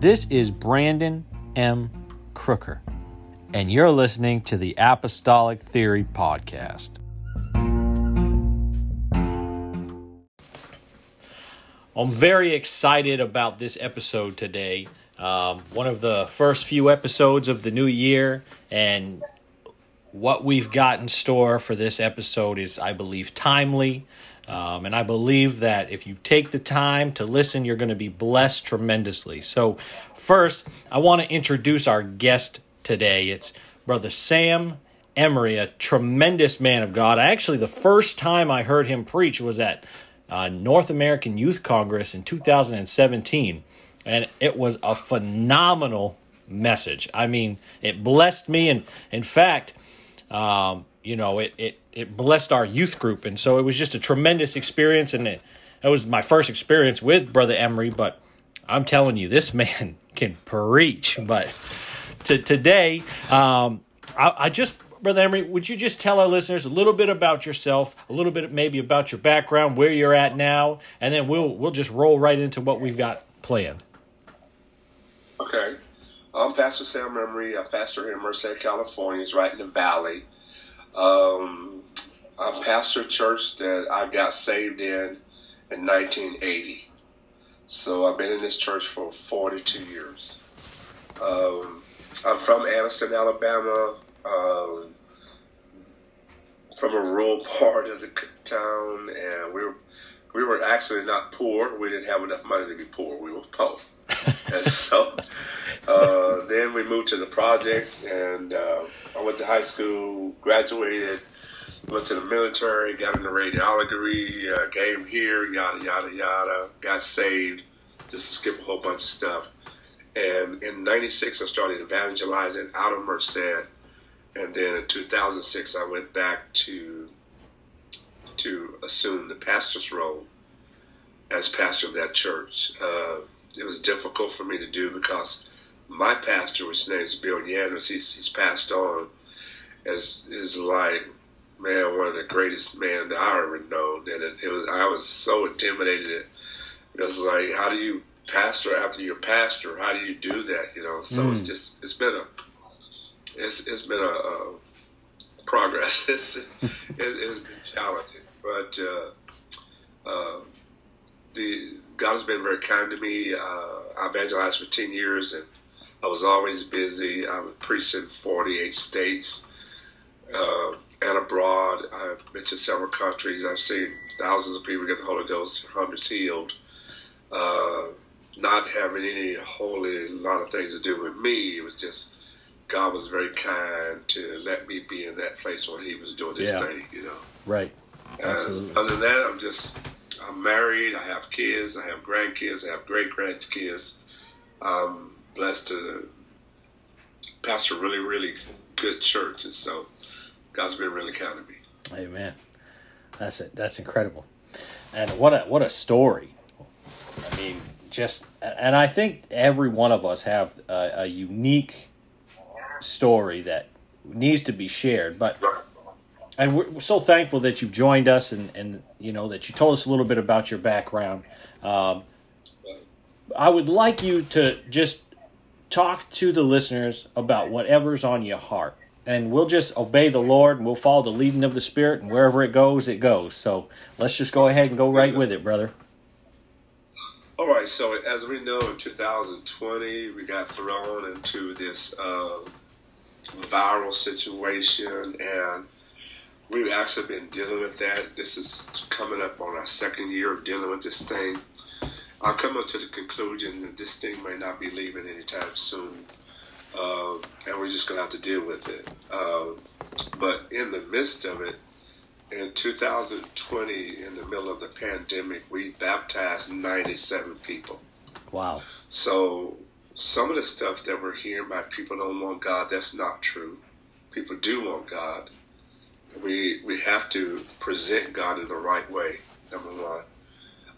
This is Brandon M. Crooker, and you're listening to the Apostolic Theory Podcast. I'm very excited about this episode today. Um, one of the first few episodes of the new year, and what we've got in store for this episode is, I believe, timely. Um, and I believe that if you take the time to listen, you're going to be blessed tremendously. So, first, I want to introduce our guest today. It's Brother Sam Emory, a tremendous man of God. Actually, the first time I heard him preach was at uh, North American Youth Congress in 2017, and it was a phenomenal message. I mean, it blessed me, and in fact, um, you know, it, it it blessed our youth group, and so it was just a tremendous experience, and it, it was my first experience with Brother Emory. But I'm telling you, this man can preach. But to today, um, I, I just Brother Emory, would you just tell our listeners a little bit about yourself, a little bit maybe about your background, where you're at now, and then we'll we'll just roll right into what we've got planned. Okay. I'm Pastor Sam Emory. I'm pastor in Merced, California. It's right in the valley. Um, I pastor a church that I got saved in in 1980. So I've been in this church for 42 years. Um, I'm from Anniston, Alabama, um, from a rural part of the town, and we were we were actually not poor. We didn't have enough money to be poor. We were poor, and so uh, then we moved to the projects, and uh, I went to high school, graduated, went to the military, got into radiology, uh, came here, yada yada yada, got saved, just to skip a whole bunch of stuff. And in '96, I started evangelizing out of Merced, and then in 2006, I went back to to assume the pastor's role as pastor of that church. Uh, it was difficult for me to do because my pastor, which name is Bill Yanis, he's, he's passed on, as is like man, one of the greatest men that I ever known. And it, it was I was so intimidated. It was like, how do you pastor after you're pastor? How do you do that? You know, so mm. it's just it's been a it's it's been a, a progress. It's, it, it's been challenging, but uh, uh, the God has been very kind to me. Uh, I evangelized for ten years, and I was always busy. I was preached in forty eight states uh, and abroad. I've been to several countries. I've seen thousands of people get the Holy Ghost, hundreds healed. Uh, not having any holy a lot of things to do with me. It was just God was very kind to let me be in that place where He was doing this yeah. thing, you know. Right. Absolutely. other than that, I'm just I'm married. I have kids. I have grandkids. I have great grandkids. I'm blessed to pastor really, really good church, and so God's been really kind to me. Amen. That's it. That's incredible, and what a what a story. I mean, just and I think every one of us have a, a unique story that needs to be shared. But and we're, so thankful that you've joined us and and you know that you told us a little bit about your background. Um, I would like you to just talk to the listeners about whatever's on your heart. And we'll just obey the Lord and we'll follow the leading of the Spirit, and wherever it goes, it goes. So let's just go ahead and go right with it, brother. All right, so as we know, in 2020, we got thrown into this uh, viral situation, and we've actually been dealing with that. This is coming up on our second year of dealing with this thing. Come up to the conclusion that this thing may not be leaving anytime soon, uh, and we're just going to have to deal with it. Uh, but in the midst of it, in 2020, in the middle of the pandemic, we baptized 97 people. Wow. So some of the stuff that we're hearing about people don't want God, that's not true. People do want God. We we have to present God in the right way. Number one.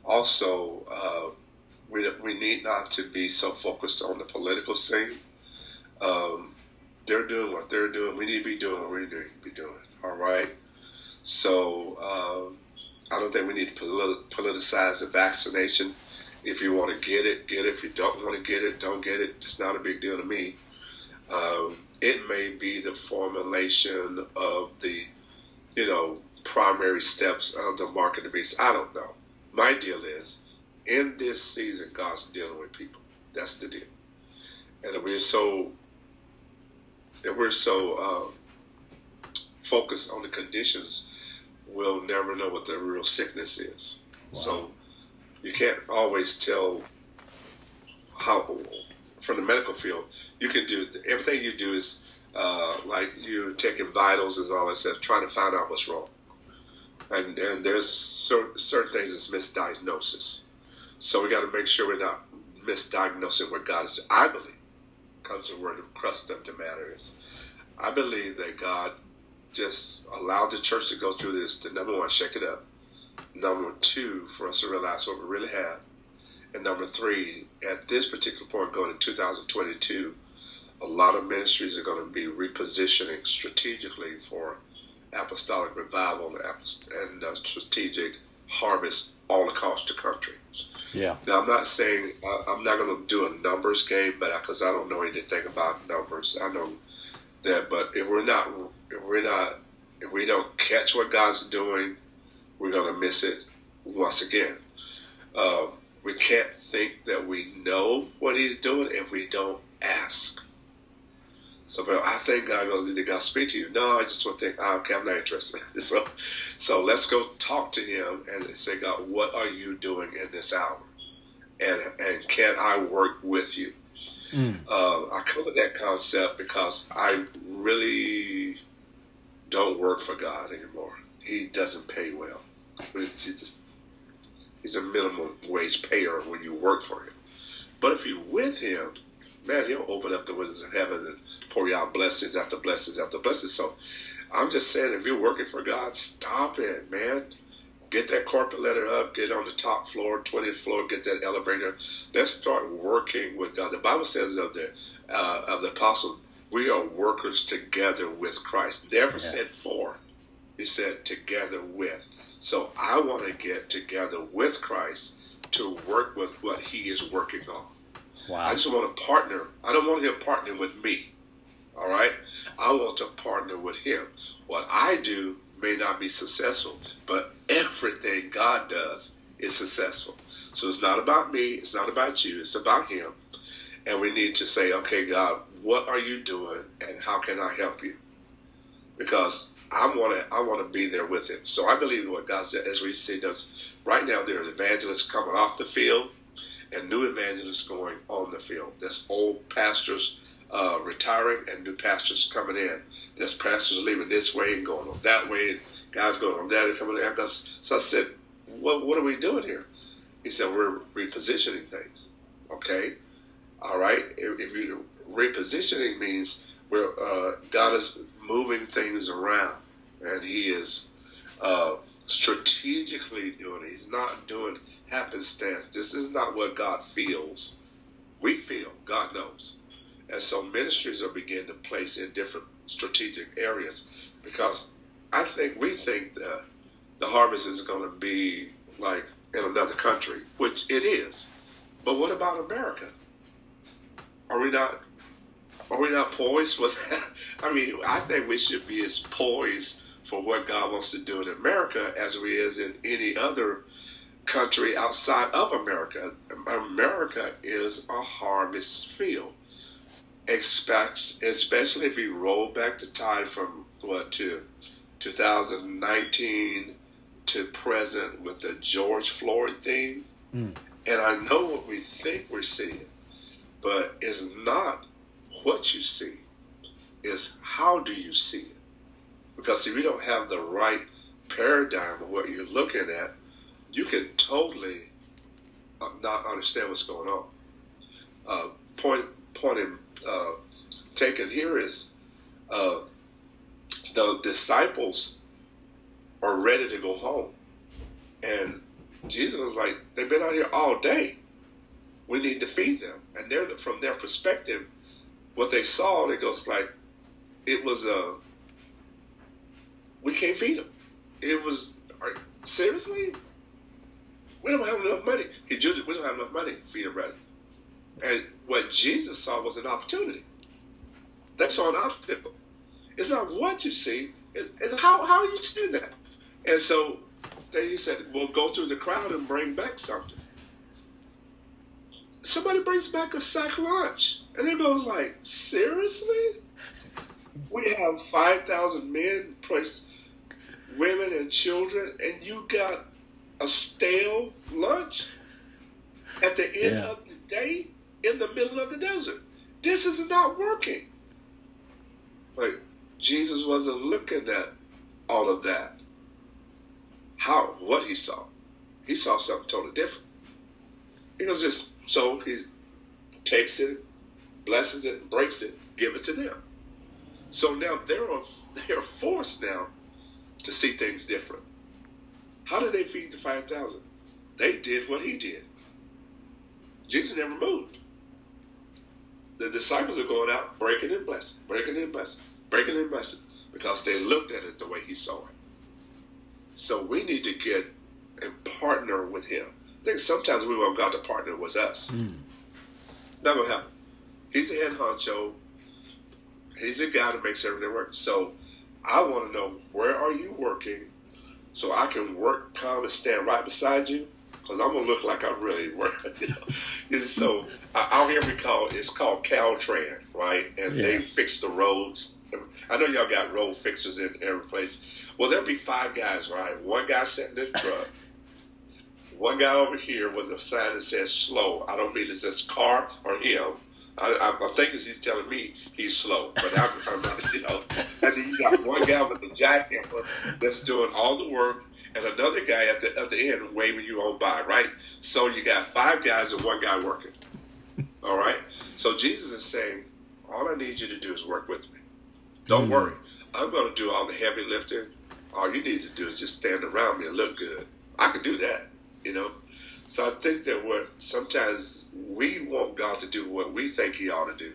Also, uh, we we need not to be so focused on the political scene. Um, they're doing what they're doing. We need to be doing what we need to be doing. All right. So um, I don't think we need to politicize the vaccination If you want to get it, get it. If you don't want to get it, don't get it. It's not a big deal to me. Um, it may be the formulation of the, you know, primary steps of the mark of the beast. I don't know. My deal is, in this season, God's dealing with people. That's the deal. And we're so, and we're so uh, focused on the conditions, we'll never know what the real sickness is. Wow. So you can't always tell how, from the medical field, you can do everything you do is uh, like you're taking vitals and all that stuff, trying to find out what's wrong. And, and there's certain, certain things that's misdiagnosis. So we got to make sure we're not misdiagnosing what God is. I believe comes to where the crust of the matter is. I believe that God just allowed the church to go through this to number one, shake it up. Number two, for us to realize what we really have. And number three, at this particular point going in 2022, a lot of ministries are going to be repositioning strategically for apostolic revival and uh, strategic harvest all across the country. Yeah. Now I'm not saying uh, I'm not going to do a numbers game, but because I don't know anything about numbers, I know that. But if we're not, if we're not, if we don't catch what God's doing, we're going to miss it once again. Uh, we can't think that we know what He's doing if we don't ask. So, but I think God goes, did God speak to you? No, I just want to think, oh, okay, I'm not interested. so, so let's go talk to him and say, God, what are you doing in this hour? And, and can I work with you? Mm. Uh, I come to that concept because I really don't work for God anymore. He doesn't pay well. Just, he's a minimum wage payer when you work for him. But if you're with him, man, he'll open up the windows of heaven and pour you out blessings after blessings after blessings. So I'm just saying, if you're working for God, stop it, man. Get that corporate letter up, get on the top floor, 20th floor, get that elevator. Let's start working with God. The Bible says of the uh, of the apostle, we are workers together with Christ. Never yeah. said for. He said together with. So I want to get together with Christ to work with what he is working on. Wow. I just want to partner. I don't want him partnering with me. All right? I want to partner with him. What I do may not be successful, but everything God does is successful. So it's not about me, it's not about you, it's about him. And we need to say, okay, God, what are you doing and how can I help you? Because I want to I want to be there with him. So I believe what God said as we see us right now there's evangelists coming off the field and new evangelists going on the field. There's old pastors uh, retiring and new pastors coming in. There's pastors leaving this way and going on that way, and guys going on that and coming in. So I said, what are we doing here? He said, we're repositioning things. Okay, all right. If, if you repositioning means where uh, God is moving things around, and He is uh, strategically doing it. He's not doing happenstance. This is not what God feels. We feel. God knows. And so ministries are beginning to place in different strategic areas because I think we think that the harvest is going to be like in another country, which it is. But what about America? Are we not are we not poised for that? I mean, I think we should be as poised for what God wants to do in America as we is in any other country outside of America. America is a harvest field expects, especially if we roll back the time from what to 2019 to present with the George Floyd thing. Mm. And I know what we think we're seeing, but it's not what you see, it's how do you see it. Because if you don't have the right paradigm of what you're looking at, you can totally uh, not understand what's going on. Uh, point, point in uh, taken here is uh, the disciples are ready to go home. And Jesus was like, they've been out here all day. We need to feed them. And they're, from their perspective, what they saw, it goes like, it was a, uh, we can't feed them. It was, are, seriously? We don't have enough money. He we don't have enough money for your bread. And what Jesus saw was an opportunity. They saw an obstacle. It's not what you see, it's, it's how, how you see that. And so then he said, Well, go through the crowd and bring back something. Somebody brings back a sack lunch. And it goes like, seriously? We have 5,000 men, plus women and children, and you got a stale lunch at the end yeah. of the day in the middle of the desert. This is not working. Like Jesus wasn't looking at all of that. How what he saw. He saw something totally different. He was just so he takes it, blesses it, breaks it, give it to them. So now they're they're forced now to see things different. How did they feed the five thousand? They did what he did. Jesus never moved. The disciples are going out breaking and blessing, breaking and blessing, breaking and blessing, because they looked at it the way he saw it. So we need to get and partner with him. I think sometimes we want God to partner with us. Mm. Not gonna happen. He's the head honcho. He's the guy that makes everything work. So I want to know where are you working, so I can work, come and stand right beside you because I'm gonna look like I really work. You know? so out here we call it's called Caltrans, right? And yeah. they fix the roads. I know y'all got road fixers in every place. Well, there'll be five guys, right? One guy sitting in the truck. One guy over here with a sign that says slow. I don't mean it says car or him. I, am thinking he's telling me he's slow, but I'm, I'm not, you know. And then you got one guy with the jackhammer that's doing all the work and another guy at the at the end waving you on by, right? So you got five guys and one guy working. All right. So Jesus is saying, all I need you to do is work with me. Don't mm. worry. I'm going to do all the heavy lifting. All you need to do is just stand around me and look good. I can do that, you know. So I think that what sometimes we want God to do what we think He ought to do,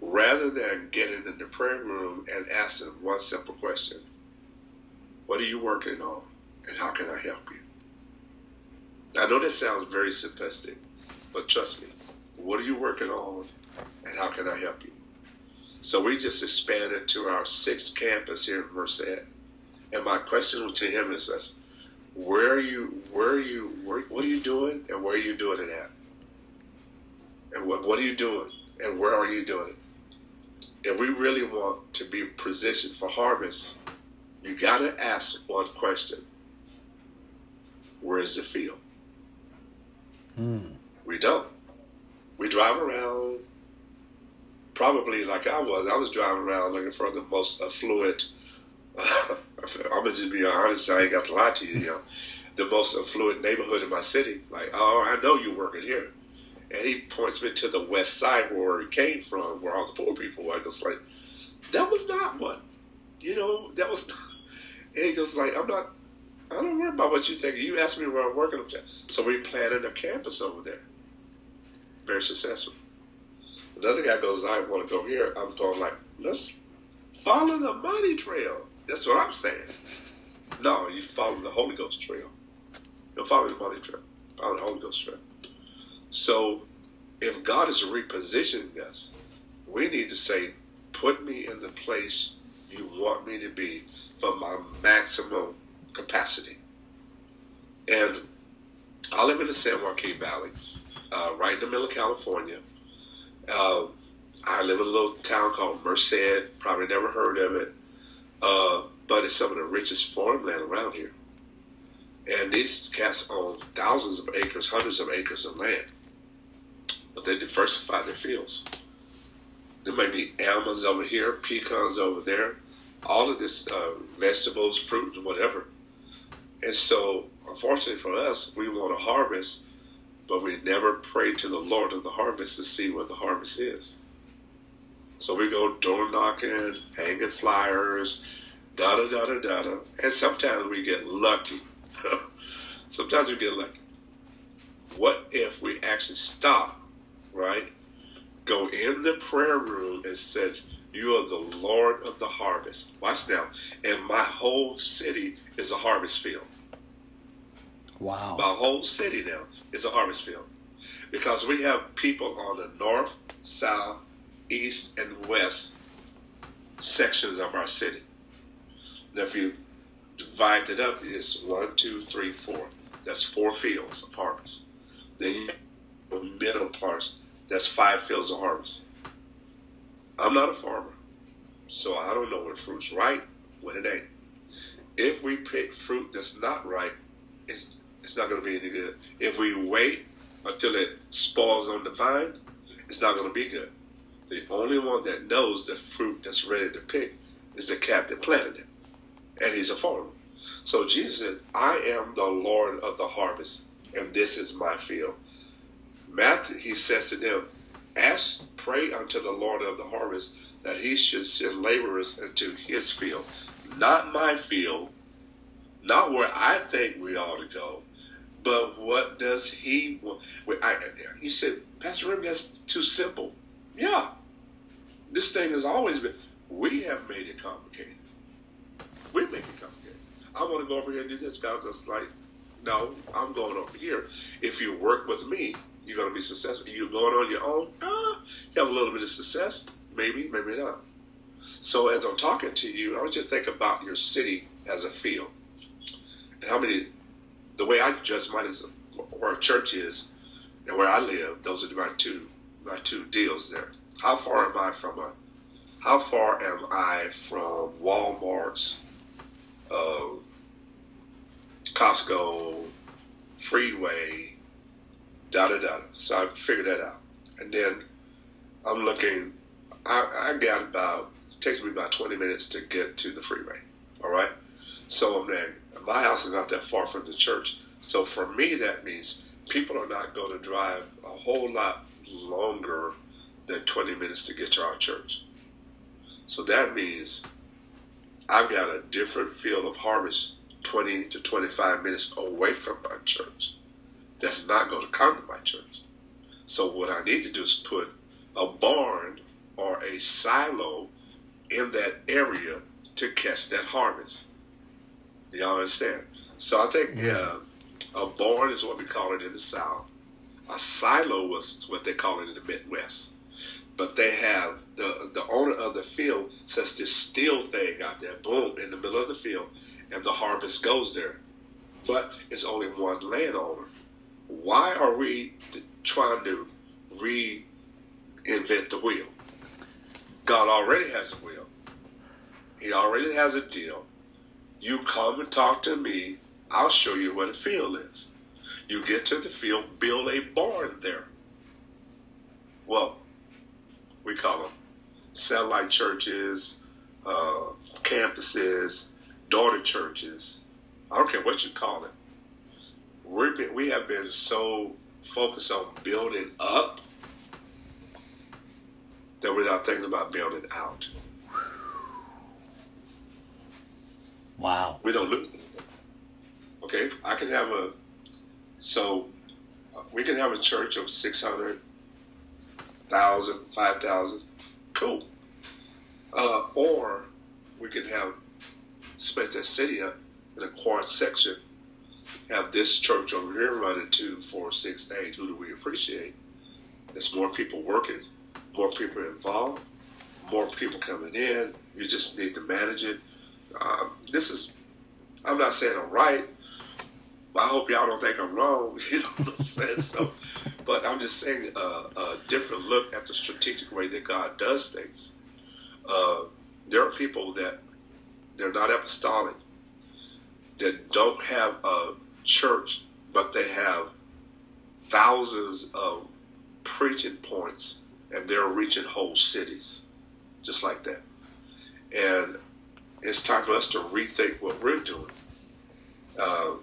rather than getting in the prayer room and asking one simple question: What are you working on? And how can I help you? I know this sounds very simplistic, but trust me, what are you working on and how can I help you? So we just expanded to our sixth campus here in Merced. And my question to him is this where are you where are you where, what are you doing and where are you doing it at? And what what are you doing and where are you doing it? If we really want to be positioned for harvest, you gotta ask one question where's the field? Hmm. We don't. We drive around, probably like I was. I was driving around looking for the most affluent. Uh, I'm gonna just be honest. I ain't got to lie to you. You know, the most affluent neighborhood in my city. Like, oh, I know you working here, and he points me to the west side where he came from, where all the poor people were. It's like that was not what, you know, that was. Not, And he goes like, I'm not I don't worry about what you think. You asked me where I'm working. So we planted a campus over there. Very successful. Another guy goes, I want to go here. I'm going like, let's follow the money trail. That's what I'm saying. No, you follow the Holy Ghost trail. You follow the money trail. Follow the Holy Ghost trail. So if God is repositioning us, we need to say, put me in the place you want me to be for my maximum capacity. And I live in the San Joaquin Valley, uh, right in the middle of California. Uh, I live in a little town called Merced. Probably never heard of it, uh, but it's some of the richest farmland around here. And these cats own thousands of acres, hundreds of acres of land, but they diversify their fields. There may be almonds over here, pecans over there, all of this uh, vegetables, fruit, whatever. And so, unfortunately for us, we want to harvest, but we never pray to the Lord of the harvest to see what the harvest is. So we go door knocking, hanging flyers, da da da da da da. And sometimes we get lucky. sometimes we get lucky. What if we actually stop, right? Go in the prayer room and said, You are the Lord of the harvest. Watch now. And my whole city is a harvest field. Wow. My whole city now is a harvest field. because we have people on the north, south, east, and west sections of our city. Now, if you divide it up, it's one, two, three, four. That's four fields of harvest. Then you have the middle parts, that's five fields of harvest. I'm not a farmer, so I don't know when fruit's right, when it ain't. If we pick fruit that's not right, it's it's not going to be any good. If we wait until it spoils on the vine, it's not going to be good. The only one that knows the fruit that's ready to pick is the cat that planted it, and he's a farmer. So Jesus said, "I am the Lord of the harvest, and this is my field." Matthew, he says to them, "Ask, pray unto the Lord of the harvest that He should send laborers into His field, not my field, not where I think we ought to go, but what does he want? I, you said, Pastor Remy, that's too simple. Yeah. This thing has always been, we have made it complicated. We make it complicated. I want to go over here and do this. God's just like, no, I'm going over here. If you work with me, you're going to be successful. You're going on your own, ah, you have a little bit of success. Maybe, maybe not. So as I'm talking to you, I was just think about your city as a field. And how many the way I judge mine is where a church is and where I live. Those are my two my two deals there. How far am I from a? How far am I from Walmart's, uh, Costco, Freeway, da da da. So I figured that out, and then I'm looking. I, I got about it takes me about 20 minutes to get to the freeway. All right, so there my house is not that far from the church. So for me, that means people are not going to drive a whole lot longer than 20 minutes to get to our church. So that means I've got a different field of harvest 20 to 25 minutes away from my church that's not going to come to my church. So what I need to do is put a barn or a silo in that area to catch that harvest. Y'all understand? So I think mm-hmm. yeah, a barn is what we call it in the South. A silo was what they call it in the Midwest. But they have the the owner of the field says this steel thing out there, boom, in the middle of the field, and the harvest goes there. But it's only one landowner. Why are we trying to reinvent the wheel? God already has a wheel. He already has a deal. You come and talk to me. I'll show you where the field is. You get to the field, build a barn there. Well, we call them satellite churches, uh, campuses, daughter churches. I don't care what you call it. We're been, we have been so focused on building up that we're not thinking about building out. Wow. We don't lose anything. Okay, I can have a so we can have a church of 600,000, 5,000. Cool. Uh, or we can have split that city up in a quad section. Have this church over here running two, four, six, eight. Who do we appreciate? There's more people working, more people involved, more people coming in. You just need to manage it uh, this is, I'm not saying I'm right. I hope y'all don't think I'm wrong. You know what I'm saying? So, but I'm just saying uh, a different look at the strategic way that God does things. Uh, there are people that they're not apostolic, that don't have a church, but they have thousands of preaching points, and they're reaching whole cities, just like that. And it's time for us to rethink what we're doing. Uh,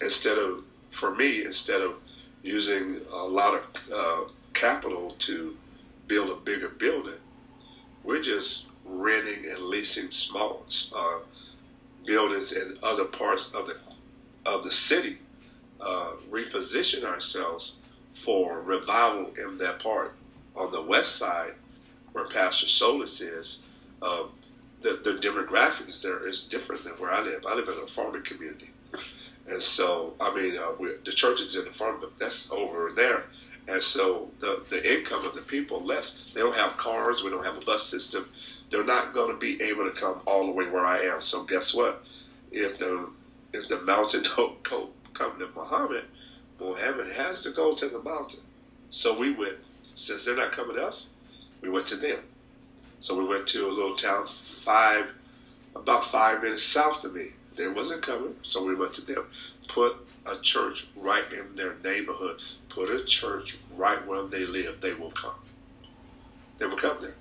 instead of, for me, instead of using a lot of uh, capital to build a bigger building, we're just renting and leasing small uh, buildings in other parts of the of the city. Uh, reposition ourselves for revival in that part. On the west side, where Pastor Solis is, uh, the, the demographics there is different than where I live. I live in a farming community. And so, I mean, uh, the church is in the farm, but that's over there. And so the, the income of the people less. They don't have cars. We don't have a bus system. They're not going to be able to come all the way where I am. So guess what? If the if the mountain don't go, come to Muhammad, Muhammad has to go to the mountain. So we went. Since they're not coming to us, we went to them. So we went to a little town five, about five minutes south of me. They wasn't coming, so we went to them. Put a church right in their neighborhood. Put a church right where they live. They will come. They will come there,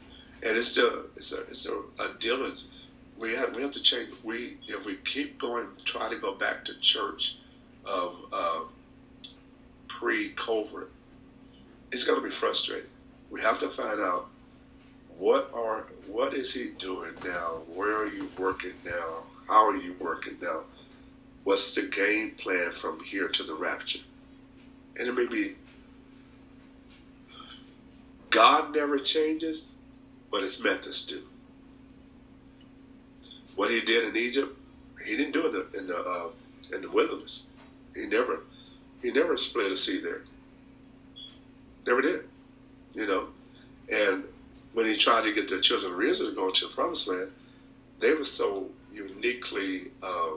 and it's still it's a it's a, a diligence. We have we have to change. We if we keep going, try to go back to church of uh, pre-COVID, it's going to be frustrating. We have to find out what are what is he doing now? Where are you working now? How are you working now? What's the game plan from here to the rapture? And it may be God never changes, but his methods do. What he did in Egypt, he didn't do it in the in the, uh, in the wilderness. He never he never split a sea there. Never did. You know, and when he tried to get the children of Israel to go to the promised land, they were so uniquely uh,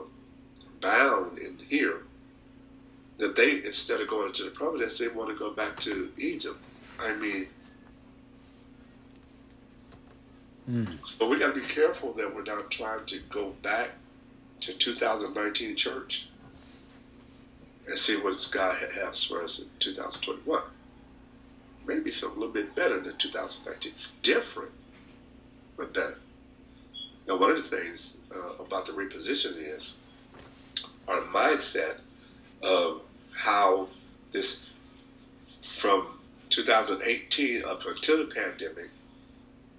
bound in here that they, instead of going to the promised land, they want to go back to Egypt. I mean, mm. so we got to be careful that we're not trying to go back to 2019 church and see what God has for us in 2021 maybe something a little bit better than 2019. Different, but better. Now, one of the things uh, about the repositioning is our mindset of how this, from 2018 up until the pandemic,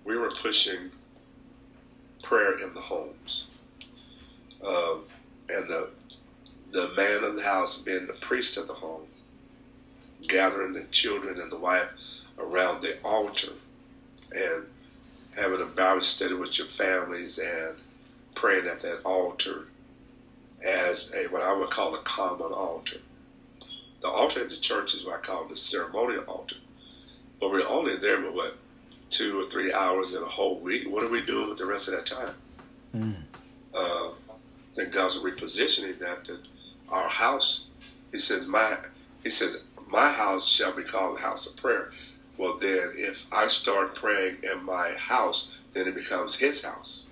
we were pushing prayer in the homes. Um, and the, the man of the house being the priest of the home gathering the children and the wife around the altar and having a Bible study with your families and praying at that altar as a what I would call a common altar. The altar at the church is what I call the ceremonial altar. But we're only there for what two or three hours in a whole week. What are we doing with the rest of that time? Mm. Uh, I think God's repositioning that that our house. He says, "My," he says, my house shall be called a house of prayer. Well, then, if I start praying in my house, then it becomes His house.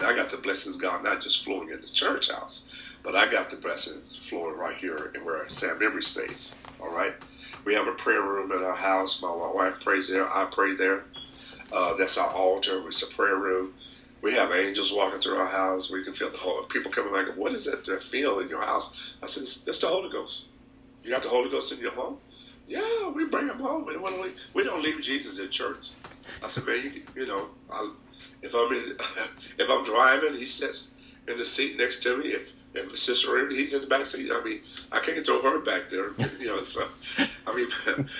I got the blessings God not just flowing in the church house, but I got the blessings flowing right here in where Sam Emory stays. All right, we have a prayer room in our house. My wife prays there. I pray there. Uh, that's our altar. It's a prayer room. We have angels walking through our house. We can feel the whole people coming back. What is that they feel in your house? I said, that's the Holy Ghost. You got the Holy Ghost in your home? Yeah, we bring him home. We don't, leave, we don't leave Jesus in church. I said, man, you, you know, I, if I'm in, if I'm driving, he sits in the seat next to me. If my sister he's in the back seat. I mean, I can't throw her back there. You know, so I mean,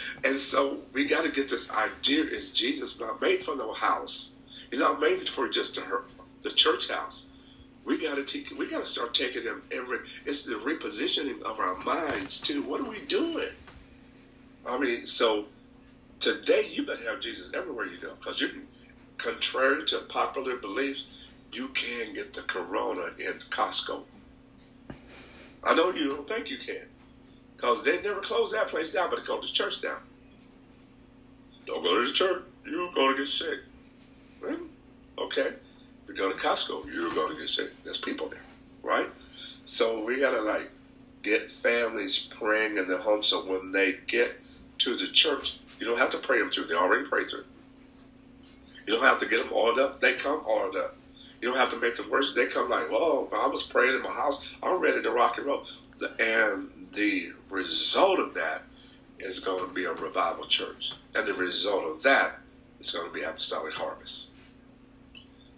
and so we got to get this idea: is Jesus not made for no house? He's not made for just the, the church house we got to take we got to start taking them every it's the repositioning of our minds too. What are we doing? I mean so today you better have jesus everywhere you go because you contrary to popular beliefs you can get the corona in costco. I know you don't think you can because they never closed that place down but they closed the church down don't go to the church you're going to get sick. Well, okay you go to Costco, you're going to get sick. There's people there, right? So we got to like get families praying in their home so when they get to the church, you don't have to pray them through. They already pray through. You don't have to get them oiled up. They come oiled up. You don't have to make them worse. They come like, oh, I was praying in my house. I'm ready to rock and roll. And the result of that is going to be a revival church. And the result of that is going to be apostolic harvest.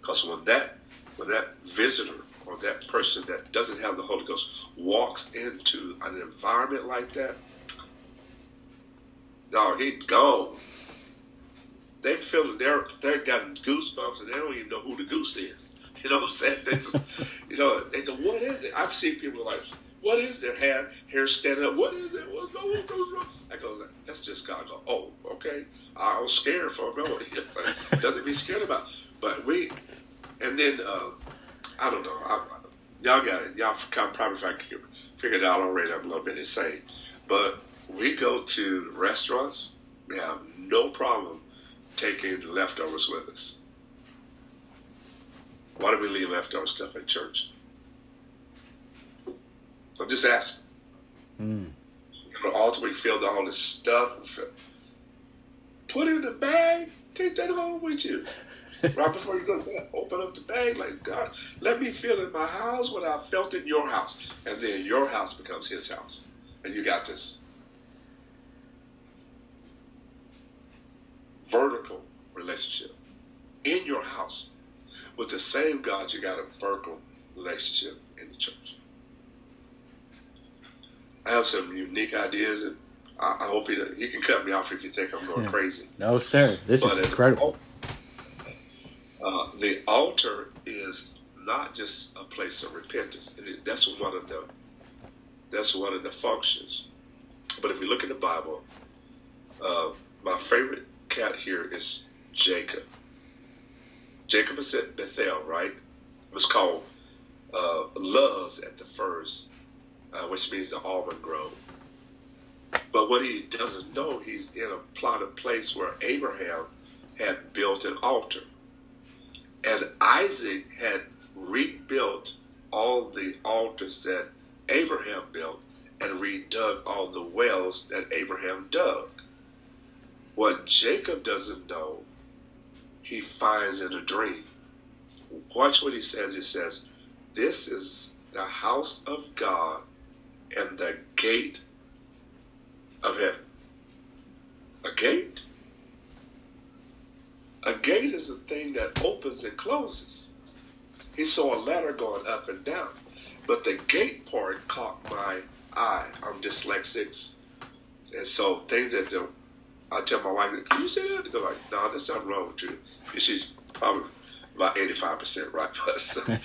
Because when that when that visitor or that person that doesn't have the Holy Ghost walks into an environment like that, dog, he gone. They feel they're they're got goosebumps and they don't even know who the goose is. You know what I'm saying? Just, you know, they go, what is it? I've seen people like, what is their hair hair standing up? What is it? What's going on? I go, that's just God. I go, oh, okay. I was scared for a moment. Nothing to be scared about. But we, and then uh, I don't know. I, y'all got it. Y'all probably if I figured it out already. I'm a little bit insane. But we go to restaurants. We have no problem taking leftovers with us. Why do we leave leftover stuff at church? I'm just asking. Mm. You know, ultimately filled all this stuff. Put it in a bag. Take that home with you. Right before you go to bed, open up the bag like God. Let me feel in my house what I felt in your house, and then your house becomes His house, and you got this vertical relationship in your house with the same God. You got a vertical relationship in the church. I have some unique ideas, and I, I hope he he can cut me off if you think I'm going yeah. crazy. No, sir. This but is incredible. Uh, the altar is not just a place of repentance. That's one of the that's one of the functions. But if we look in the Bible, uh, my favorite cat here is Jacob. Jacob is at Bethel, right? It was called uh, Luz at the first, uh, which means the almond grove. But what he doesn't know, he's in a plotted place where Abraham had built an altar. And Isaac had rebuilt all the altars that Abraham built and redug all the wells that Abraham dug. What Jacob doesn't know, he finds in a dream. Watch what he says. He says, This is the house of God and the gate of heaven. A gate? A gate is a thing that opens and closes. He saw a ladder going up and down, but the gate part caught my eye. I'm dyslexic, and so things that don't. I tell my wife, "Can you say that?" They're like, "No, there's something wrong with you." And She's probably about 85 percent right,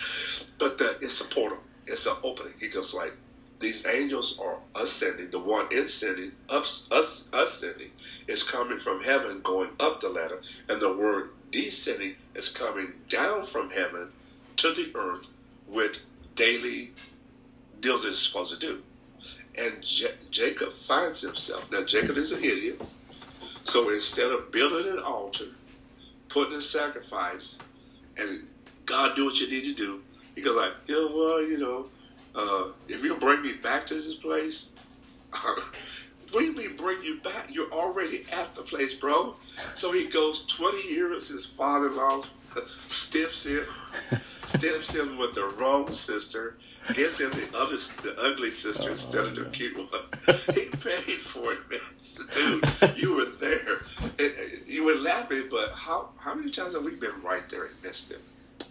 but the, it's a portal. It's an opening. He goes like, these angels are ascending. The one ascending, us, us, ascending, is coming from heaven, going up the ladder, and the word descending is coming down from heaven to the earth with daily deals it's supposed to do. And J- Jacob finds himself. Now, Jacob is an idiot. So instead of building an altar, putting a sacrifice, and God do what you need to do, he goes like, yeah, well, you know, uh, if you bring me back to this place, what do you mean bring you back? You're already at the place, bro. So he goes 20 years, his father-in-law stiffs him, stiffs him with the wrong sister, gives him the other, the ugly sister oh, instead of the cute one. He paid for it, man. Dude, you were there. And, you were laughing, but how how many times have we been right there and missed it?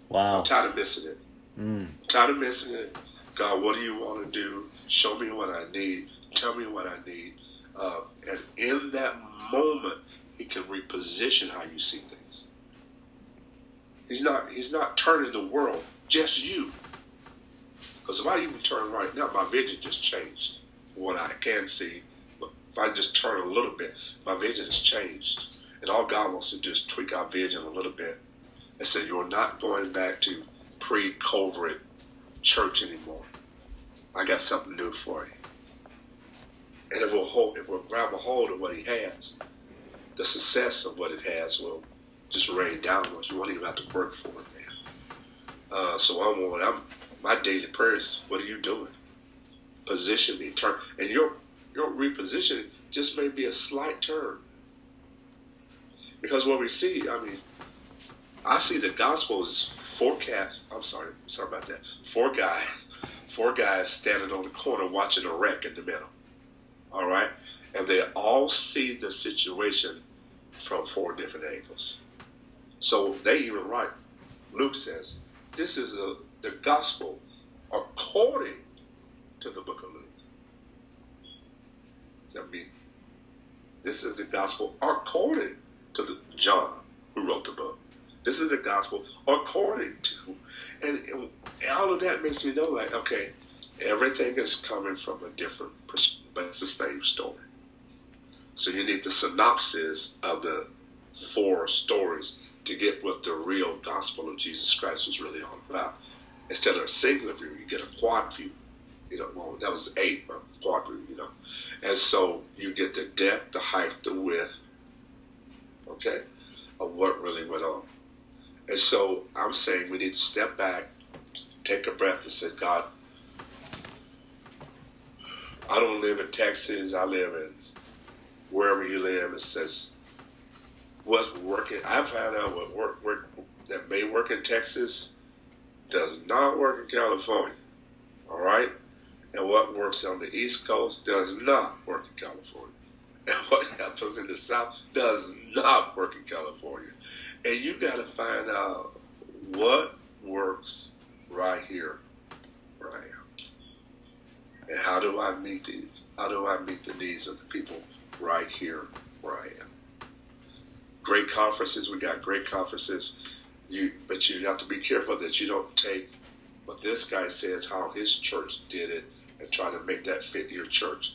Wow. I'm tired of missing it. Mm. I'm tired of missing it. God, what do you want to do? Show me what I need. Tell me what I need. Uh, and in that moment, He can reposition how you see things. He's not. He's not turning the world. Just you. Because if I even turn right now, my vision just changed. What I can see, but if I just turn a little bit, my vision has changed. And all God wants to do is tweak our vision a little bit and say, You're not going back to pre COVID church anymore. I got something new for you. And it will hold, it will grab a hold of what he has. The success of what it has will just rain down on you. You won't even have to work for it, man. Uh, so I'm, on. I'm my daily prayer is, what are you doing? Position me, turn, and your your repositioning just may be a slight turn. Because what we see, I mean, I see the gospel is forecast. I'm sorry, sorry about that. Four guys, four guys standing on the corner watching a wreck in the middle. All right, and they all see the situation from four different angles. So they even write. Luke says, "This is a, the gospel according to the book of Luke." Does that mean this is the gospel according to the John who wrote the book? This is the gospel according to, and, and all of that makes me know, like, okay, everything is coming from a different perspective, but it's the same story. So you need the synopsis of the four stories to get what the real gospel of Jesus Christ was really all about. Instead of a singular view, you get a quad view. You know, well, that was eight, but quad view, you know. And so you get the depth, the height, the width, okay, of what really went on. And so I'm saying we need to step back, take a breath, and say, God, I don't live in Texas. I live in wherever you live. It says what's working. I found out what work, work that may work in Texas does not work in California. All right, and what works on the East Coast does not work in California. And what happens in the South does not work in California. And you got to find out what works right here, right and how do I meet the how do I meet the needs of the people right here where I am? Great conferences, we got great conferences. You but you have to be careful that you don't take what this guy says how his church did it and try to make that fit your church.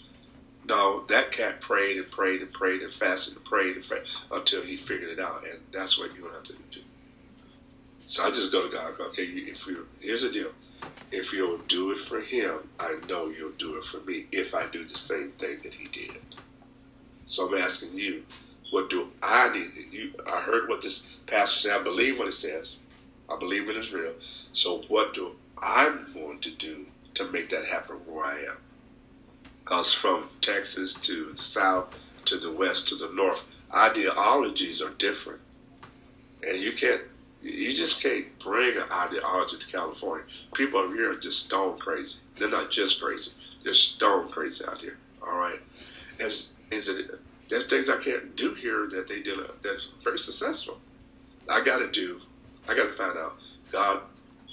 No, that cat prayed and prayed and prayed and fasted and prayed and until he figured it out, and that's what you have to do. So I just go to God. Okay, if you here's the deal, if you'll do it for him, I know you'll do it for me if I do the same thing that he did. So I'm asking you, what do I need? You, I heard what this pastor said. I believe what it says. I believe it is real. So what do I'm going to do to make that happen where I am? Because from Texas to the south, to the west, to the north, ideologies are different. And you can't you just can't bring an ideology to California. People over here are just stone crazy. They're not just crazy; they're stone crazy out here. All right, as is it? There's things I can't do here that they did that's very successful. I got to do. I got to find out, God,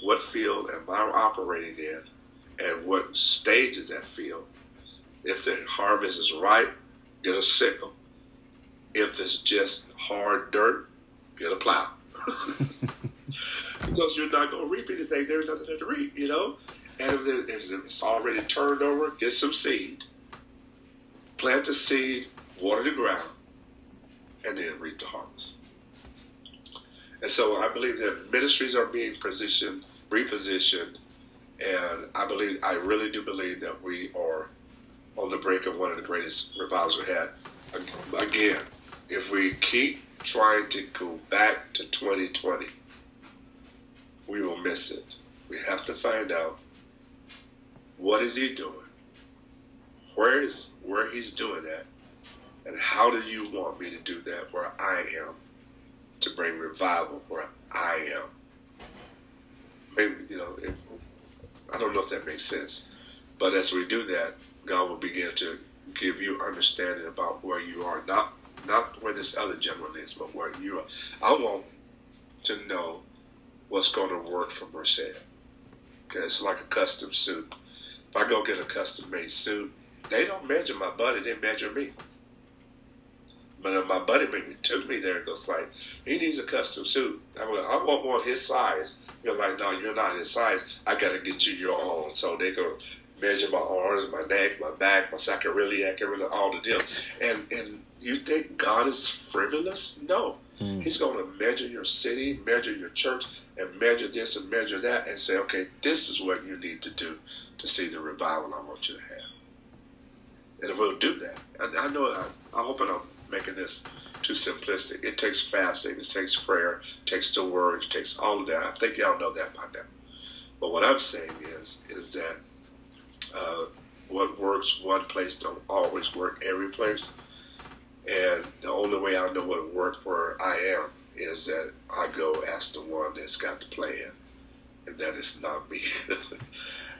what field am I operating in, and what stage is that field? If the harvest is ripe, get a sickle. If it's just hard dirt, get a plow. because you're not going to reap anything. There's nothing to reap, you know. And if, it's already turned over, get some seed, plant the seed, water the ground, and then reap the harvest. And so I believe that ministries are being positioned, repositioned, and I believe, I really do believe that we are on the brink of one of the greatest revivals we had. Again, if we keep trying to go back to 2020, we will miss it. We have to find out what is he doing, where is where he's doing that, and how do you want me to do that where I am to bring revival where I am. Maybe you know, it, I don't know if that makes sense, but as we do that, God will begin to give you understanding about where you are, not not where this other gentleman is, but where you are. I want to know what's going to work for Merced. Okay, it's like a custom suit. If I go get a custom made suit, they don't measure my buddy, they measure me. But if my buddy maybe took me there and goes like, he needs a custom suit. I, mean, I want one his size. You're like, no, you're not his size. I got to get you your own. So they go measure my arms, my neck, my back, my sacroiliac, everything, all the deal. And and you think God is frivolous? No. Mm. He's going to measure your city, measure your church, and measure this and measure that, and say, okay, this is what you need to do to see the revival I want you to have. And if we'll do that, I, I know, I, I hope I'm making this too simplistic. It takes fasting, it takes prayer, it takes the word, it takes all of that. I think y'all know that by now. But what I'm saying is, is that uh, what works one place don't always work every place. And the only way I know what work where I am is that I go ask the one that's got the plan, and that is not me.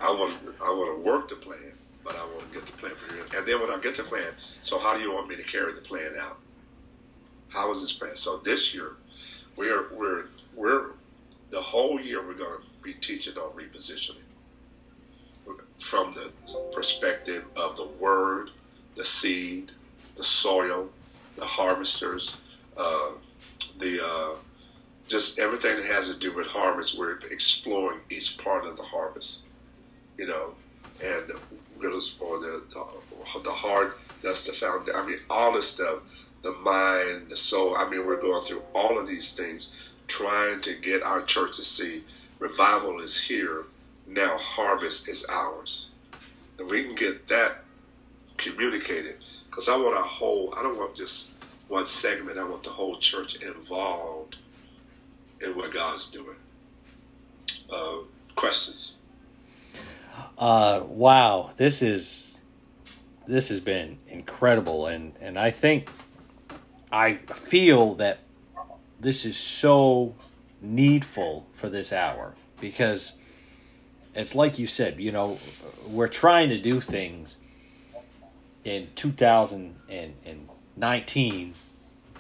I want I want to work the plan, but I want to get the plan for you. And then when I get the plan, so how do you want me to carry the plan out? How is this plan? So this year, we're we're we're the whole year we're going to be teaching on repositioning from the perspective of the word, the seed, the soil, the harvesters, uh, the uh, just everything that has to do with harvest. We're exploring each part of the harvest, you know, and or the the, the hard That's the foundation. I mean, all the stuff, the mind, the soul. I mean, we're going through all of these things, trying to get our church to see revival is here. Now harvest is ours. And we can get that communicated. Because I want a whole, I don't want just one segment. I want the whole church involved in what God's doing. Uh, questions? Uh, wow, this is this has been incredible, and and I think I feel that this is so needful for this hour because it's like you said, you know, we're trying to do things in 2019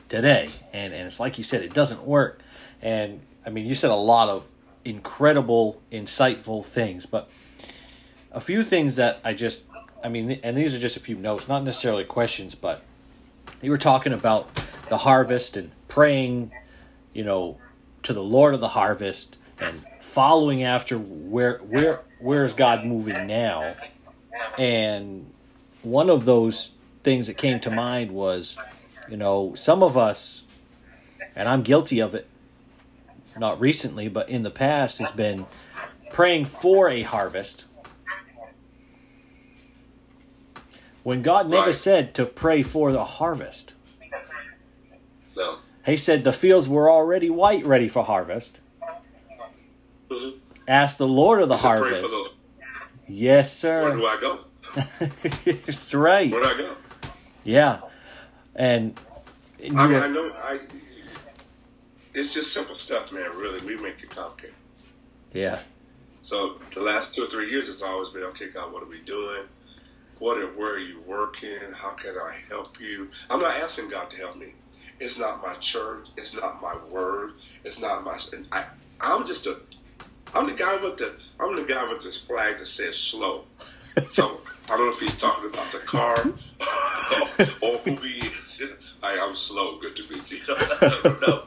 today, and and it's like you said, it doesn't work, and I mean, you said a lot of incredible, insightful things, but a few things that I just, I mean, and these are just a few notes, not necessarily questions, but you were talking about the harvest and praying, you know, to the Lord of the harvest and following after where where where is God moving now? And one of those things that came to mind was, you know, some of us, and I'm guilty of it, not recently, but in the past, has been praying for a harvest when God never Right. said to pray for the harvest. No. He said the fields were already white, ready for harvest. Mm-hmm. Ask the Lord of the He pray for harvest. the, Yes, sir. where do. I go? That's right. Where do I go? Yeah, and, and I mean, were- I know. I. It's just simple stuff, man. Really, we make it complicated. yeah, So the last two or three years, it's always been, okay, God, what are we doing? What are, where are you working? How can I help you? I'm not asking God to help me. It's not my church. It's not my word. It's not my. I, I'm just a. I'm the guy with the. I'm the guy with this flag that says slow. So I don't know if he's talking about the car or who he is. I, I'm slow. Good to meet you. I don't know.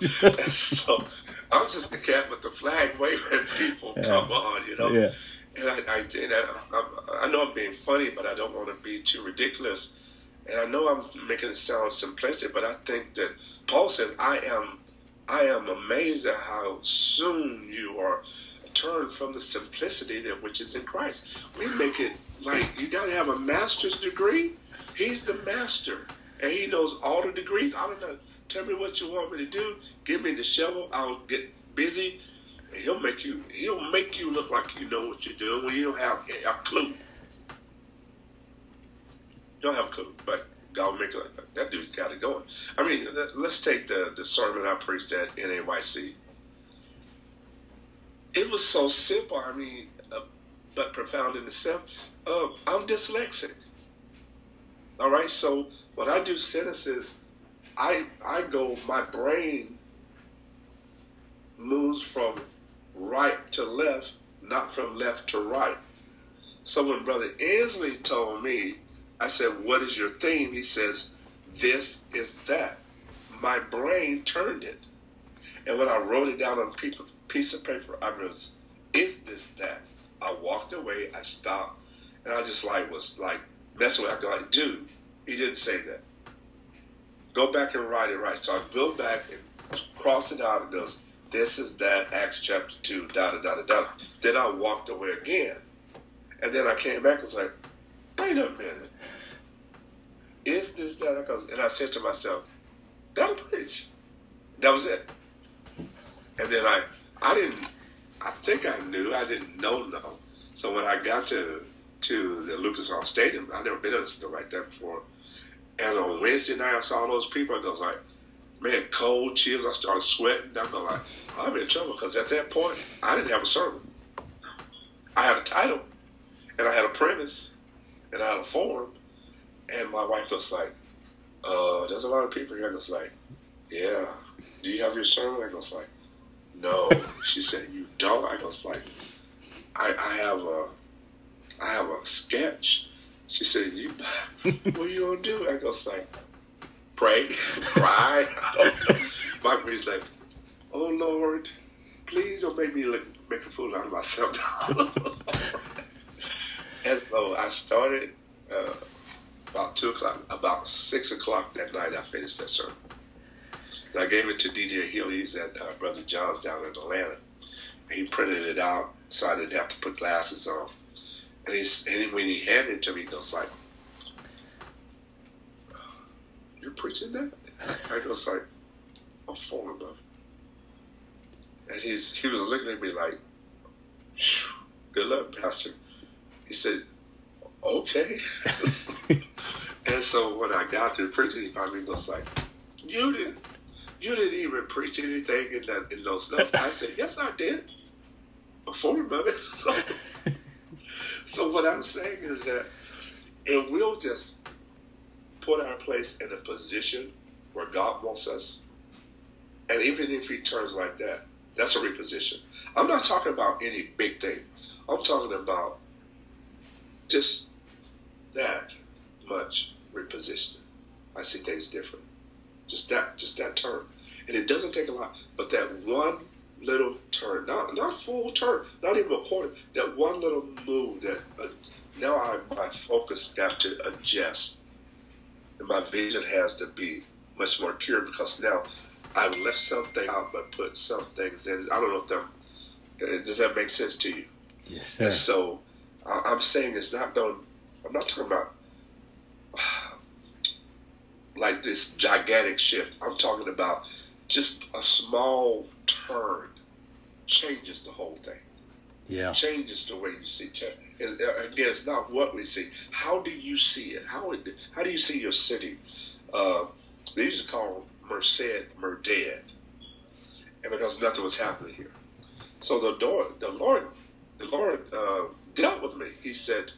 So I'm just the cat with the flag waving. People, come on, you know. yeah, And I, I, and I, I, I know I'm being funny, but I don't want to be too ridiculous. And I know I'm making it sound simplistic, but I think that Paul says, "I am, I am amazed at how soon you are turned from the simplicity that which is in Christ." We make it like you got to have a master's degree. He's the master, and he knows all the degrees. I don't know. Tell me what you want me to do. Give me the shovel. I'll get busy. He'll make you. He'll make you look like you know what you're doing when you don't have a clue. Don't have a clue, but God make it. That dude's got it going. I mean, let- let's take the the sermon I preached at NAYC. It was so simple. I mean, uh, but profound in itself. Uh, I'm dyslexic. All right, so when I do sentences, I I go. My brain moves from right to left, not from left to right. So when Brother Inslee told me, I said, "What is your theme?" He says, "This is that." My brain turned it, and when I wrote it down on a piece of- paper, I was, "Is this that?" I walked away. I stopped, and I just like was like messing with. I go like, "Dude, he didn't say that." Go back and write it right. So I go back and cross it out. and goes, "This is that." Acts chapter two. Da da da da da. Then I walked away again, and then I came back and was like, "Wait a minute." Is this that? I goes, and I said to myself, "That'll preach." That was it. And then I, I didn't. I think I knew. I didn't know no. So when I got to to the Lucas Oil Stadium, I'd never been in a store like that before. And on Wednesday night, I saw those people. I was like, man, cold chills. I started sweating. I'm like, I'm in trouble because at that point, I didn't have a sermon. I had a title, and I had a premise, and I had a form. And my wife was like, uh, there's a lot of people here. And it's like, yeah. Do you have your sermon? I was like, no. she said, you don't? I was like, I, I have a, I have a sketch. She said, you, what are you gonna do? I was like, pray, cry. My friend's like, oh Lord, please don't make me look, make a fool out of myself. and so I started uh, about two o'clock, about six o'clock that night, I finished that sermon. And I gave it to DJ. He's at uh, Brother John's down in Atlanta. And he printed it out so I didn't have to put glasses on. And, he's, and when he handed it to me, he goes like, "You're preaching that?" I was like, "I'm falling above." And he's he was looking at me like, "Good luck, Pastor." He said, "Okay." and so when I got to the prison, he finally was like, "You didn't, you didn't even preach anything in that in those notes." I said, "Yes, I did." A form of it. So, so what I'm saying is that if we'll just put our place in a position where God wants us, and even if He turns like that, that's a reposition. I'm not talking about any big thing. I'm talking about just that much repositioning. I see things different. Just that, just that turn, and it doesn't take a lot, but that one little turn, not not full turn, not even a quarter, that one little move that uh, now I, my focus got to adjust, and my vision has to be much more clear because now I've left something out but put some things in. I don't know if that does that make sense to you. Yes, sir. And so I'm saying it's not going. I'm not talking about like this gigantic shift. I'm talking about just a small turn changes the whole thing. Yeah. Changes the way you see change. And, uh, again, it's not what we see. How do you see it? How it, how do you see your city? Uh, they used to call Merced Merded, and because nothing was happening here. So the Lord, the Lord, the Lord uh, dealt with me. He said,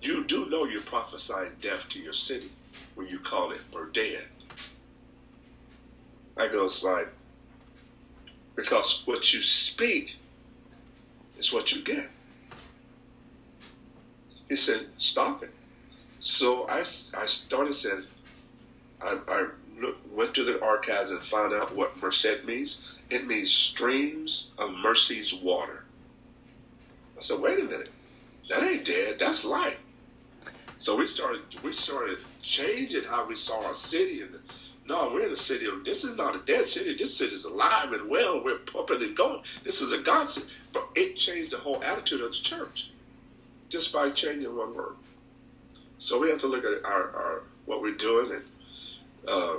"You do know you're prophesying death to your city when you call it Merded." I goes like, because what you speak is what you get. He said, stop it. So I, I started saying, I, I went to the archives and found out what Merced means. It means streams of mercy's water. I said, wait a minute, that ain't dead, that's life. So we started we started changing how we saw our city and no, we're in a city this is not a dead city. This city is alive and well. We're pumping and going. This is a God city. But it changed the whole attitude of the church just by changing one word. So we have to look at our, our what we're doing and uh,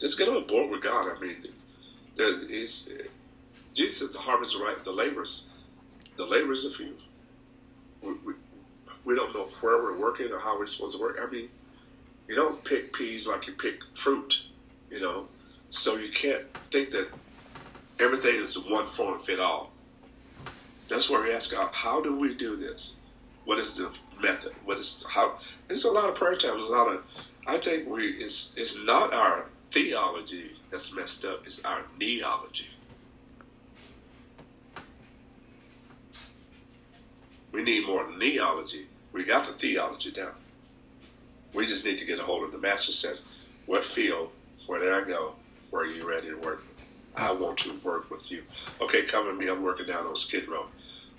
just get on board with God. I mean, it's, Jesus the harvest is right, the laborers, the laborers are few. We, we, we don't know where we're working or how we're supposed to work. I mean, you don't pick peas like you pick fruit, you know. So you can't think that everything is one form fit all. That's where we ask God, how do we do this? What is the method? What is how? There's a lot of prayer times. A lot of. I think we it's it's not our theology that's messed up. It's our kneeology. Need more kneeology. We got the theology down. We just need to get a hold of the master said, what field, where did I go? Where are you ready to work? I want to work with you. Okay, come with me. I'm working down on Skid Row.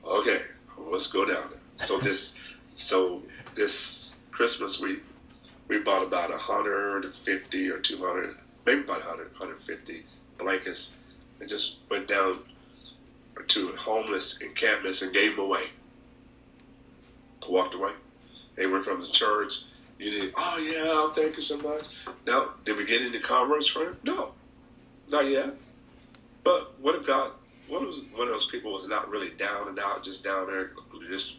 Okay, let's go down there. So this, so this Christmas we we bought about 150 or 200, maybe about 100, 150 blankets, and just went down to homeless encampments and gave them away. Walked away. They were from the church. You did, oh yeah, thank you so much. Now, did we get into commerce from it? No, not yet. But what if God, what was one of those people was not really down and out, just down there, just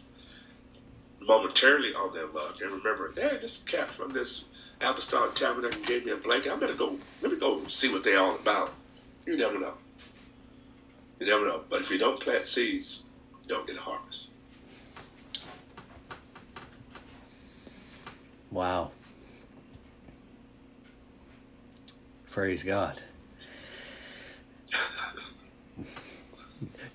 momentarily on their luck. And remember, hey, this cat from this apostolic tabernacle gave me a blanket. I better go, let me go see what they're all about. You never know. You never know. But if you don't plant seeds, you don't get a harvest. Wow. Praise God.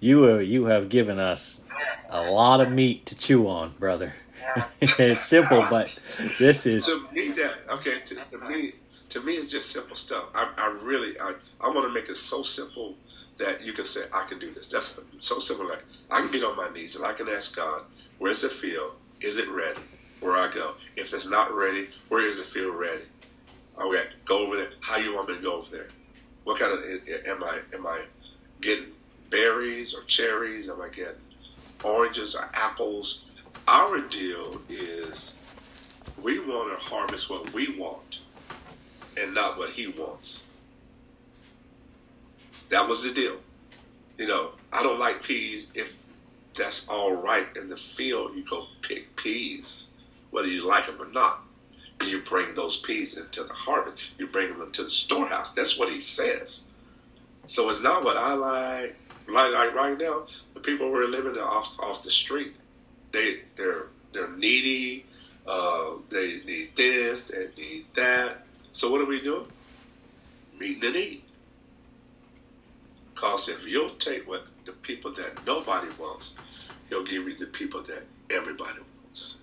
You uh, you have given us a lot of meat to chew on, brother. it's simple, but this is to me that okay. To, to, me, to me, it's just simple stuff. I, I really, I, I want to make it so simple that you can say, I can do this. That's so simple. Like I can get on my knees and I can ask God, where's the field? Is it ready? Where I go. If it's not ready, where does it feel ready? Oh, okay, go over there. How you want me to go over there? What kind of am I? Am I getting berries or cherries? Am I getting oranges or apples? Our deal is we want to harvest what we want and not what he wants. That was the deal. You know, I don't like peas. If that's all right in the field, you go pick peas, whether you like them or not. And you bring those peas into the harvest. You bring them into the storehouse. That's what he says. So it's not what I like. Like, like right now, the people who are living off off the street, they they're they're needy. Uh, they need this. They need that. So what are we doing? Meeting the need. Because if you'll take what the people that nobody wants, he'll give you the people that everybody wants.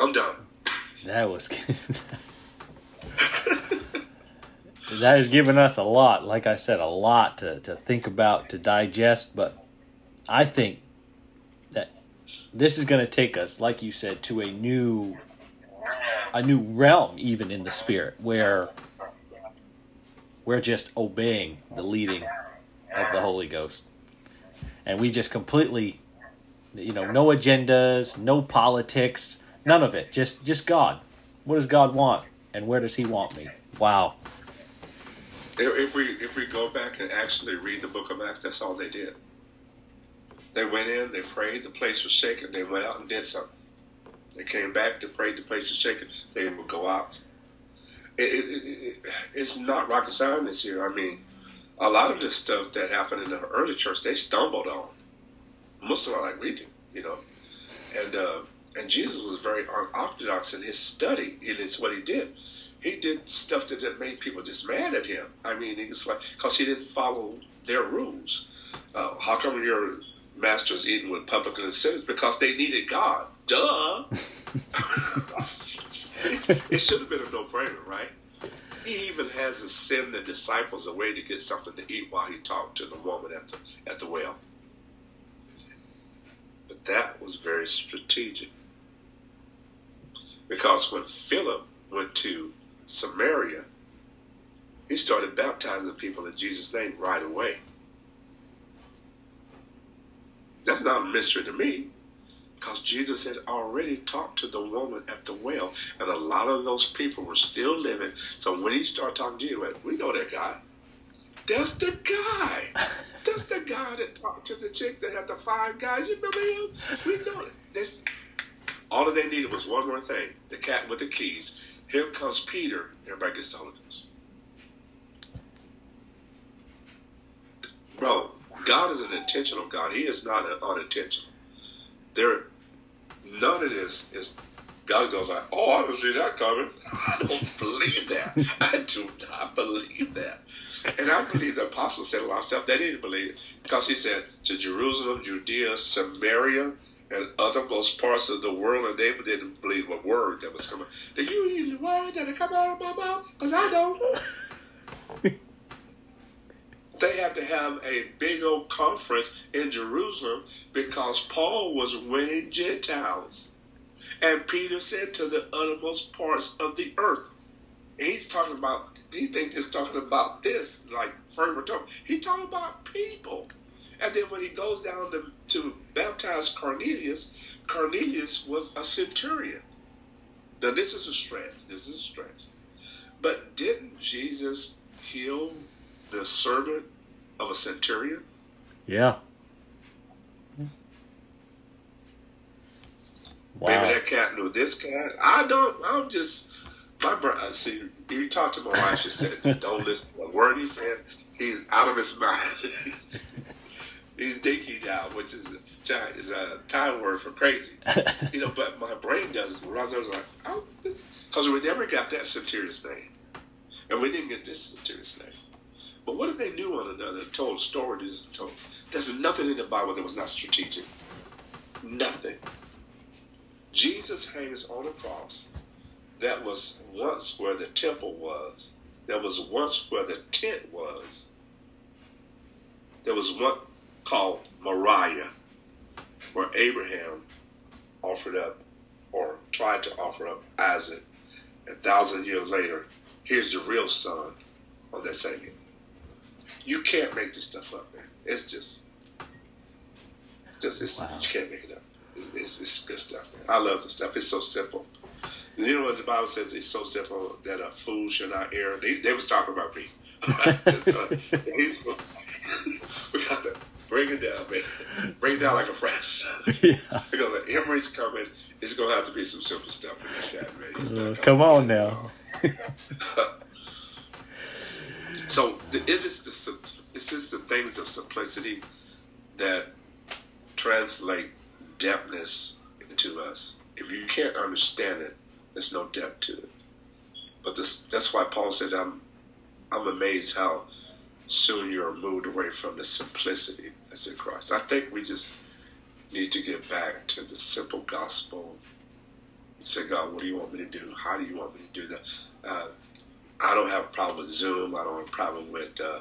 I'm done. That was that has given us a lot, like I said, a lot to, to think about, to digest, but I think that this is going to take us, like you said, to a new a new realm even in the spirit where we're just obeying the leading of the Holy Ghost. And we just completely you know, no agendas, no politics, none of it. Just just God. What does God want and where does he want me? Wow. If we if we go back and actually read the book of Acts, that's all they did. They went in, they prayed, the place was shaken, they went out and did something. They came back, they prayed, the place was shaken, they would go out. It, it, it, it's not rocket science here. I mean, a lot of this stuff that happened in the early church, they stumbled on. Most of it like we do, you know. And uh, and Jesus was very unorthodox in his study. It is what he did. He did stuff that, that made people just mad at him. I mean, it's like because he didn't follow their rules. Uh, how come your master's eating with publicans and sinners? Because they needed God. Duh. it should have been a no-brainer, right? He even has to send the disciples away to get something to eat while he talked to the woman at the at the well. But that was very strategic. Because when Philip went to Samaria, he started baptizing the people in Jesus' name right away. That's not a mystery to me because Jesus had already talked to the woman at the well, and a lot of those people were still living. So when he started talking to you, we know that guy. That's the guy. That's the guy that talked to the chick that had the five guys. You remember him? We know it. All that they needed was one more thing: the cat with the keys. Here comes Peter. Everybody gets Ghost. Bro, God is an intentional God. He is not an unintentional. There, none of this is. God goes like, "Oh, I don't see that coming." I don't believe that. I do not believe that. And I believe the apostles said a lot of stuff they didn't believe because he said to Jerusalem, Judea, Samaria, and othermost parts of the world, and they didn't believe a word that was coming. Do you hear the word that come out of my mouth? Because I don't. they had to have a big old conference in Jerusalem because Paul was winning Gentiles. And Peter said to the uttermost parts of the earth. He's talking about, he thinks he's talking about this, like further talk. He's talking about people. And then when he goes down to, to baptize Cornelius, Cornelius was a centurion. Now, this is a stretch. This is a stretch. But didn't Jesus heal the servant of a centurion? Yeah. Wow. Maybe that cat knew this cat. I don't. I'm just my brother. Uh, see, he talked to my wife. She said, "Don't listen to a word he said. He's out of his mind." He's dinky now, which is a, is a Thai word for crazy. you know, but my brain. I was like, oh, because we never got that centurion's name, and we didn't get this centurion's name. But what if they knew one another and told stories told? There's nothing in the Bible that was not strategic. Nothing. Jesus hangs on a cross that was once where the temple was, that was once where the tent was. there was one called Moriah, where Abraham offered up or tried to offer up Isaac. A thousand years later, here's the real son of that singing. You can't make this stuff up, man. It's just, just it's, wow. you can't make it up. It's, it's good stuff, man. I love the stuff. It's so simple. You know what the Bible says? It's so simple that a fool should not err. They, they was talking about me. bring it down, man. Bring it down like a fresh. Yeah. Because Emory's coming, it's gonna have to be some simple stuff for this guy, man. Uh, come on now. so it is the it is just the things of simplicity that translate depthness into us. If you can't understand it, there's no depth to it. But this, that's why Paul said, "I'm I'm amazed how." soon you're moved away from the simplicity that's in Christ. I think we just need to get back to the simple gospel. say, God, what do you want me to do? How do you want me to do that? Uh, I don't have a problem with Zoom. I don't have a problem with. Uh,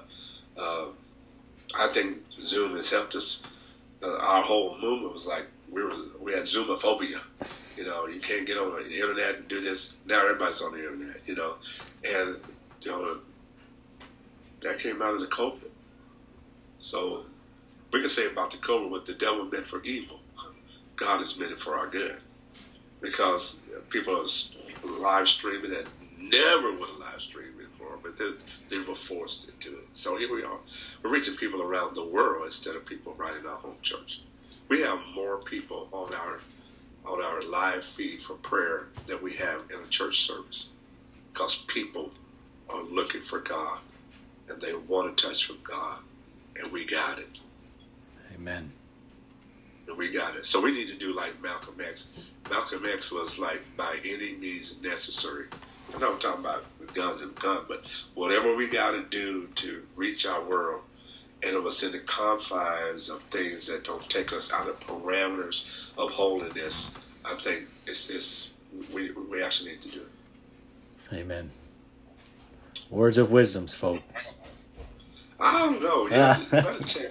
uh, I think Zoom has helped us. Uh, our whole movement was like we were we had Zoomophobia. You know, you can't get on the internet and do this. Now everybody's on the internet. You know, and you know that came out of the COVID. So we can say about the COVID what the devil meant for evil, God has meant it for our good. Because people are live streaming that never would have live streamed before, but they, they were forced into it. So here we are. We're reaching people around the world instead of people right in our home church. We have more people on our on our live feed for prayer than we have in a church service because people are looking for God and they want a touch from God, and we got it. Amen. We got it. So we need to do like Malcolm X. Malcolm X was like by any means necessary. I'm not talking about guns and guns, but whatever we got to do to reach our world, and it was in the confines of things that don't take us out of parameters of holiness. I think it's, it's we, we actually need to do it. Amen. Words of wisdoms, folks. I don't know. Yeah,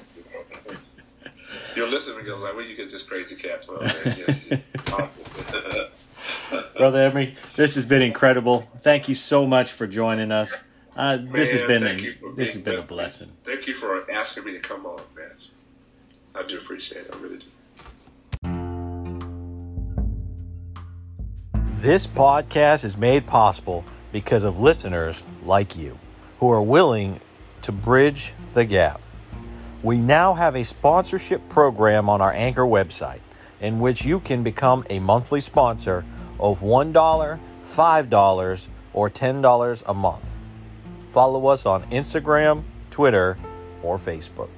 You're listening because like, where you get this crazy cat from? Brother Emory, this has been incredible. Thank you so much for joining us. Uh, man, this has been a, this has been a blessing. Thank you for asking me to come on, man. I do appreciate it. I really do. This podcast is made possible because of listeners like you who are willing to bridge the gap. We now have a sponsorship program on our Anchor website in which you can become a monthly sponsor of $1, $5, or $10 a month. Follow us on Instagram, Twitter, or Facebook.